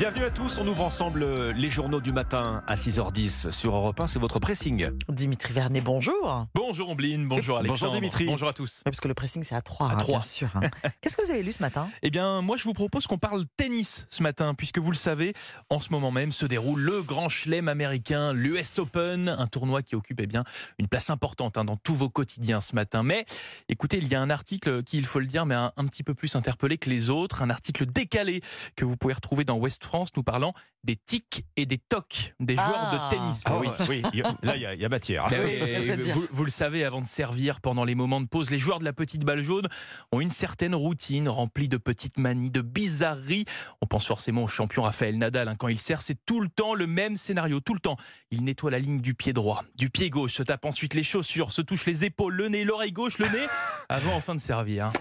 Bienvenue à tous, on ouvre ensemble euh, les journaux du matin à 6h10 sur Europe 1, c'est votre pressing. Dimitri Vernet, bonjour. Bonjour Ombline, bonjour Alexandre. Bonjour Dimitri. Bonjour à tous. Oui, parce que le pressing, c'est à 3, À hein, trois. bien sûr. hein. Qu'est-ce que vous avez lu ce matin? Eh bien, moi je vous propose qu'on parle tennis ce matin, puisque vous le savez, en ce moment même se déroule le grand chelem américain, l'US Open, un tournoi qui occupe eh bien, une place importante hein, dans tous vos quotidiens ce matin. Mais écoutez, il y a un article qui, il faut le dire, mais un, un petit peu plus interpellé que les autres, un article décalé que vous pouvez retrouver dans Ouest France, nous parlant des tics et des tocs des joueurs Ah. de tennis. Ah oui. oui, là il y, a- il y a matière. Oui, vous le savez, avant de servir pendant les moments de pause, les joueurs de la petite balle jaune ont une certaine routine remplie de petites manies, de bizarreries. On pense forcément au champion Raphaël Nadal. hein. Quand il sert, c'est tout le temps le même scénario, tout le temps. Il nettoie la ligne du pied droit, du pied gauche, se tape ensuite les chaussures, se touche les épaules, le nez, l'oreille gauche, le nez, avant enfin de servir. hein.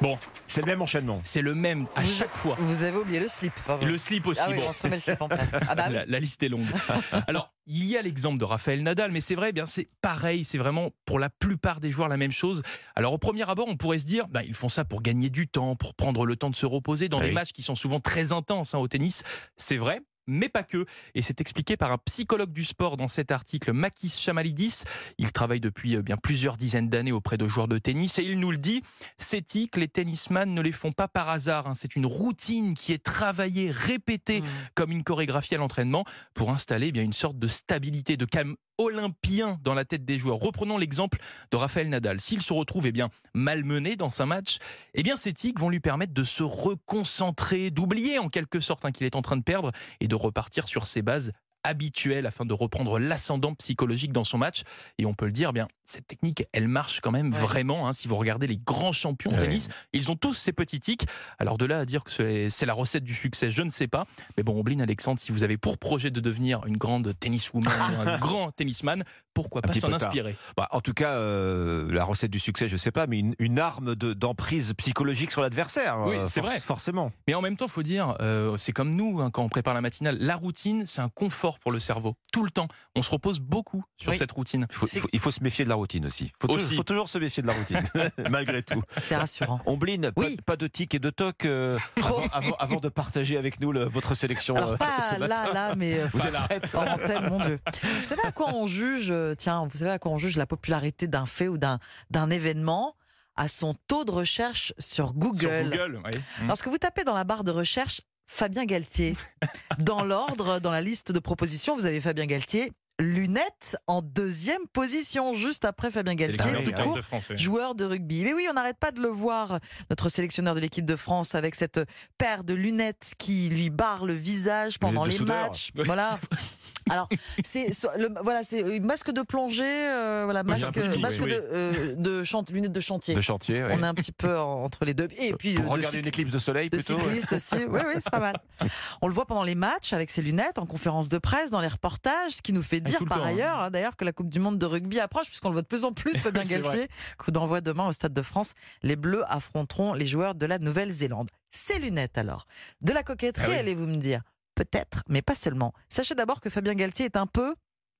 Bon, C'est le même enchaînement. c'est le même à Vous- chaque fois. Vous avez oublié le slip. le slip aussi. Ah oui, bon. on se remet le slip en place. Ah bah oui. La, la liste est longue. Alors, il y a l'exemple de Raphaël Nadal, mais c'est vrai, eh bien c'est pareil, c'est vraiment pour la plupart des joueurs la même chose. Alors au premier abord, on pourrait se dire, ben, ils font ça pour gagner du temps, pour prendre le temps de se reposer dans Ah des oui. matchs qui sont souvent très intenses hein, au tennis. C'est vrai. Mais pas que. Et c'est expliqué par un psychologue du sport dans cet article, Makis Chamalidis. Il travaille depuis euh, bien plusieurs dizaines d'années auprès de joueurs de tennis et il nous le dit, ces tics, les tennisman ne les font pas par hasard. hein. C'est une routine qui est travaillée, répétée Mmh. comme une chorégraphie à l'entraînement pour installer eh bien une sorte de stabilité, de calme olympien dans la tête des joueurs. Reprenons l'exemple de Raphaël Nadal. S'il se retrouve eh bien malmené dans un match, eh bien ces tics vont lui permettre de se reconcentrer, d'oublier en quelque sorte hein, qu'il est en train de perdre et de repartir sur ses bases habituelles afin de reprendre l'ascendant psychologique dans son match. Et on peut le dire, eh bien cette technique, elle marche quand même Ouais. vraiment. hein. si vous regardez les grands champions de Ouais. tennis, ils ont tous ces petits tics. Alors de là à dire que c'est la recette du succès, je ne sais pas. Mais bon, Ombline, Alexandre, si vous avez pour projet de devenir une grande tenniswoman, un grand tennisman, pourquoi Un pas s'en inspirer? Bah, en tout cas, euh, la recette du succès, je sais pas, mais une, une arme de- d'emprise psychologique sur l'adversaire. Oui, euh, c'est vrai. Forcément. Mais en même temps, faut dire, euh, c'est comme nous hein, quand on prépare la matinale. La routine, c'est un confort pour le cerveau. Tout le temps, on se repose beaucoup sur Oui. cette routine. Il faut, il faut- il faut se méfier de la routine aussi. Il faut, Aussi. toujours- faut toujours se méfier de la routine, malgré tout. C'est rassurant. Ombline, Oui. pas de tic et de toc euh, avant, avant- avant de partager avec nous le- votre sélection. Alors euh, pas ce matin. là, là, mais euh, Vous êtes en antenne, mon Dieu. Vous savez à quoi on juge euh, Tiens, vous savez à quoi on juge la popularité d'un fait ou d'un événement? À son taux de recherche sur Google. Sur Google, oui. Lorsque vous tapez dans la barre de recherche Fabien Galtier, dans l'ordre, dans la liste de propositions, vous avez Fabien Galtier, lunettes en deuxième position, juste après Fabien Galtier, tout court, de France. oui. joueur de rugby. Mais oui, on n'arrête pas de le voir, notre sélectionneur de l'équipe de France, avec cette paire de lunettes qui lui barre le visage pendant les soudeur. matchs. Voilà. Alors, c'est le- voilà, c'est euh, masque de plongée, euh, voilà, masque, oui, de, euh, de lunettes de chantier. De chantier, ouais. On est un petit peu en- entre les deux. Et puis Pour euh, de regarder une éclipse de soleil de plutôt. ouais. cycliste aussi. Oui, oui, c'est pas mal. On le voit pendant les matchs avec ses lunettes, en conférence de presse, dans les reportages, ce qui nous fait dire par temps, hein. ailleurs, hein, d'ailleurs, que la Coupe du Monde de rugby approche, puisqu'on le voit de plus en plus, Fabien. Galtier. Coup d'envoi demain au Stade de France. Les Bleus affronteront les joueurs de la Nouvelle-Zélande. Ces lunettes alors? De la coquetterie, Ah allez-vous me dire? Peut-être, mais pas seulement. Sachez d'abord que Fabien Galtier est un peu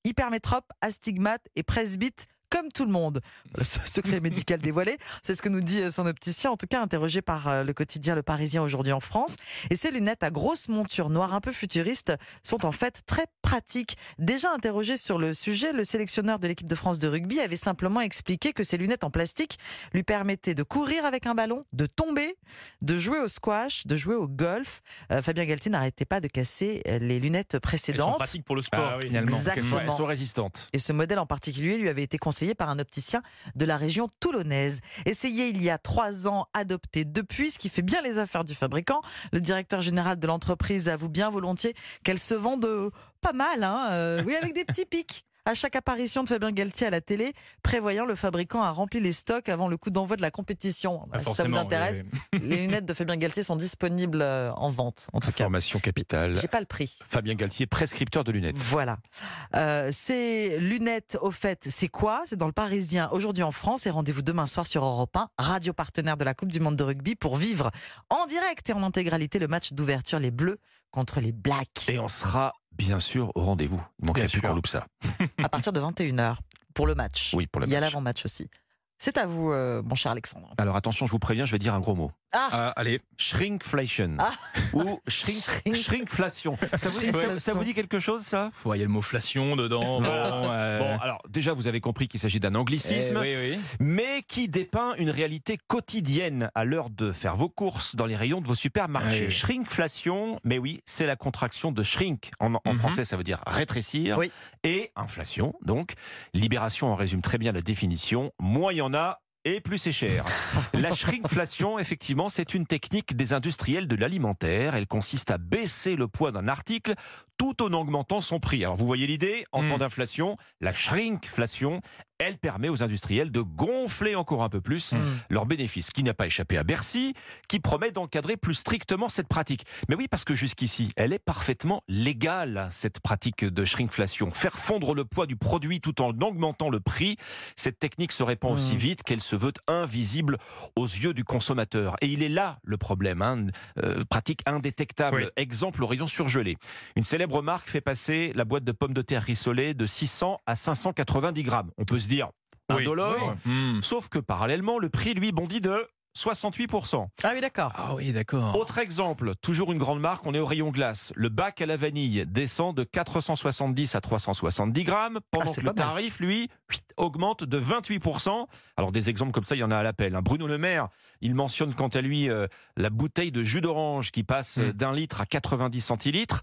hypermétrope, astigmate et presbyte comme tout le monde. Le se- secret médical dévoilé, c'est ce que nous dit euh, son opticien, en tout cas interrogé par euh, le quotidien Le Parisien aujourd'hui en France. Et ces lunettes à grosse monture noire un peu futuriste sont en fait très pratiques. Déjà interrogé sur le sujet, le sélectionneur de l'équipe de France de rugby avait simplement expliqué que ces lunettes en plastique lui permettaient de courir avec un ballon, de tomber, de jouer au squash, de jouer au golf. Euh, Fabien Galtier n'arrêtait pas de casser les lunettes Elles sont précédentes. pratiques pour le sport, Ah oui, finalement. exactement. Elles sont résistantes. Et ce modèle en particulier lui avait été conseillé par un opticien de la région toulonnaise. Essayé il y a trois ans, adopté depuis, ce qui fait bien les affaires du fabricant. Le directeur général de l'entreprise avoue bien volontiers qu'elles se vendent euh, pas mal, hein, euh, oui, avec des petits pics. À chaque apparition de Fabien Galtier à la télé, prévoyant le fabricant a rempli les stocks avant le coup d'envoi de la compétition. Ah, si ça vous intéresse, oui, les lunettes de Fabien Galtier sont disponibles euh, en vente. En tout cas, Information capitale. j'ai pas le prix. Fabien Galtier, prescripteur de lunettes. Voilà. Euh, ces lunettes, au fait, c'est quoi? C'est dans le Parisien aujourd'hui en France et rendez-vous demain soir sur Europe 1, radio partenaire de la Coupe du Monde de rugby, pour vivre en direct et en intégralité le match d'ouverture Les Bleus contre les Blacks Et on sera bien sûr au rendez-vous. Il manquerait plus qu'on loupe ça. à partir de 21h pour le match. Oui, pour le Il y a match. l'avant-match aussi. C'est à vous, euh, mon cher Alexandre. Alors attention, je vous préviens, je vais dire un gros mot. Ah, Ah, allez. Shrinkflation. Ah. Ou shrink, Shrink- shrinkflation. Ça vous, Shrinkflation. ça- ça vous dit quelque chose, ça? Il y a le mot flation dedans. Bon, euh, Bon, alors déjà, vous avez compris qu'il s'agit d'un eh, anglicisme. oui, oui. mais qui dépeint une réalité quotidienne à l'heure de faire vos courses dans les rayons de vos supermarchés. Oui. Shrinkflation, mais oui, c'est la contraction de shrink. En, en Mhm. français, ça veut dire rétrécir. Oui. Et inflation, donc. Libération en résume très bien la définition. Moins il y en a, et plus c'est cher. La shrinkflation, effectivement, c'est une technique des industriels de l'alimentaire. Elle consiste à baisser le poids d'un article tout en augmentant son prix. Alors vous voyez l'idée, en Mm. temps d'inflation, la shrinkflation, elle permet aux industriels de gonfler encore un peu plus Mm. leurs bénéfices, qui n'a pas échappé à Bercy, qui promet d'encadrer plus strictement cette pratique. Mais oui, parce que jusqu'ici, elle est parfaitement légale, cette pratique de shrinkflation. Faire fondre le poids du produit tout en augmentant le prix, cette technique se répand aussi vite qu'elle se veut invisible aux yeux du consommateur. Et il est là le problème, hein, euh, pratique indétectable. Oui. Exemple, rayon surgelé. Une célèbre marque fait passer la boîte de pommes de terre rissolées de 600 à 590 grammes. On peut se dire, un Oui. dollar. Oui. Hmm. Sauf que parallèlement, le prix, lui, bondit de 68%. ah oui, d'accord. Ah oui, d'accord. Autre exemple, toujours une grande marque, on est au rayon glace. Le bac à la vanille descend de 470 à 370 grammes, pendant Ah, que le mal. tarif, lui, augmente de 28%. Alors des exemples comme ça, il y en a à l'appel. hein. Bruno Le Maire, il mentionne quant à lui euh, la bouteille de jus d'orange qui passe euh, Mm. d'un litre à 90 centilitres.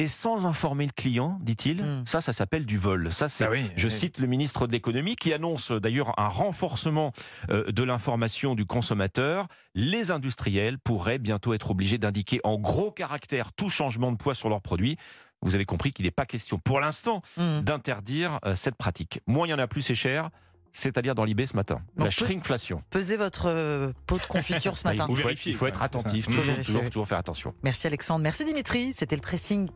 Et sans informer le client, dit-il, Mm. ça, ça s'appelle du vol. Ça, c'est Ah oui, je oui. cite le ministre de l'économie qui annonce euh, d'ailleurs un renforcement euh, de l'information du consommateur. Les industriels pourraient bientôt être obligés d'indiquer en gros caractères tout changement de poids sur leurs produits. Vous avez compris qu'il n'est pas question pour l'instant Mm. d'interdire euh, cette pratique. Moins il y en a, plus c'est cher. C'est-à-dire dans l'IB ce matin. Donc, la shrinkflation. Pesez votre euh, pot de confiture ce Bah, matin. il faut, il être attentif, Mmh. toujours, toujours, toujours faire attention. Merci Alexandre, merci Dimitri. C'était le pressing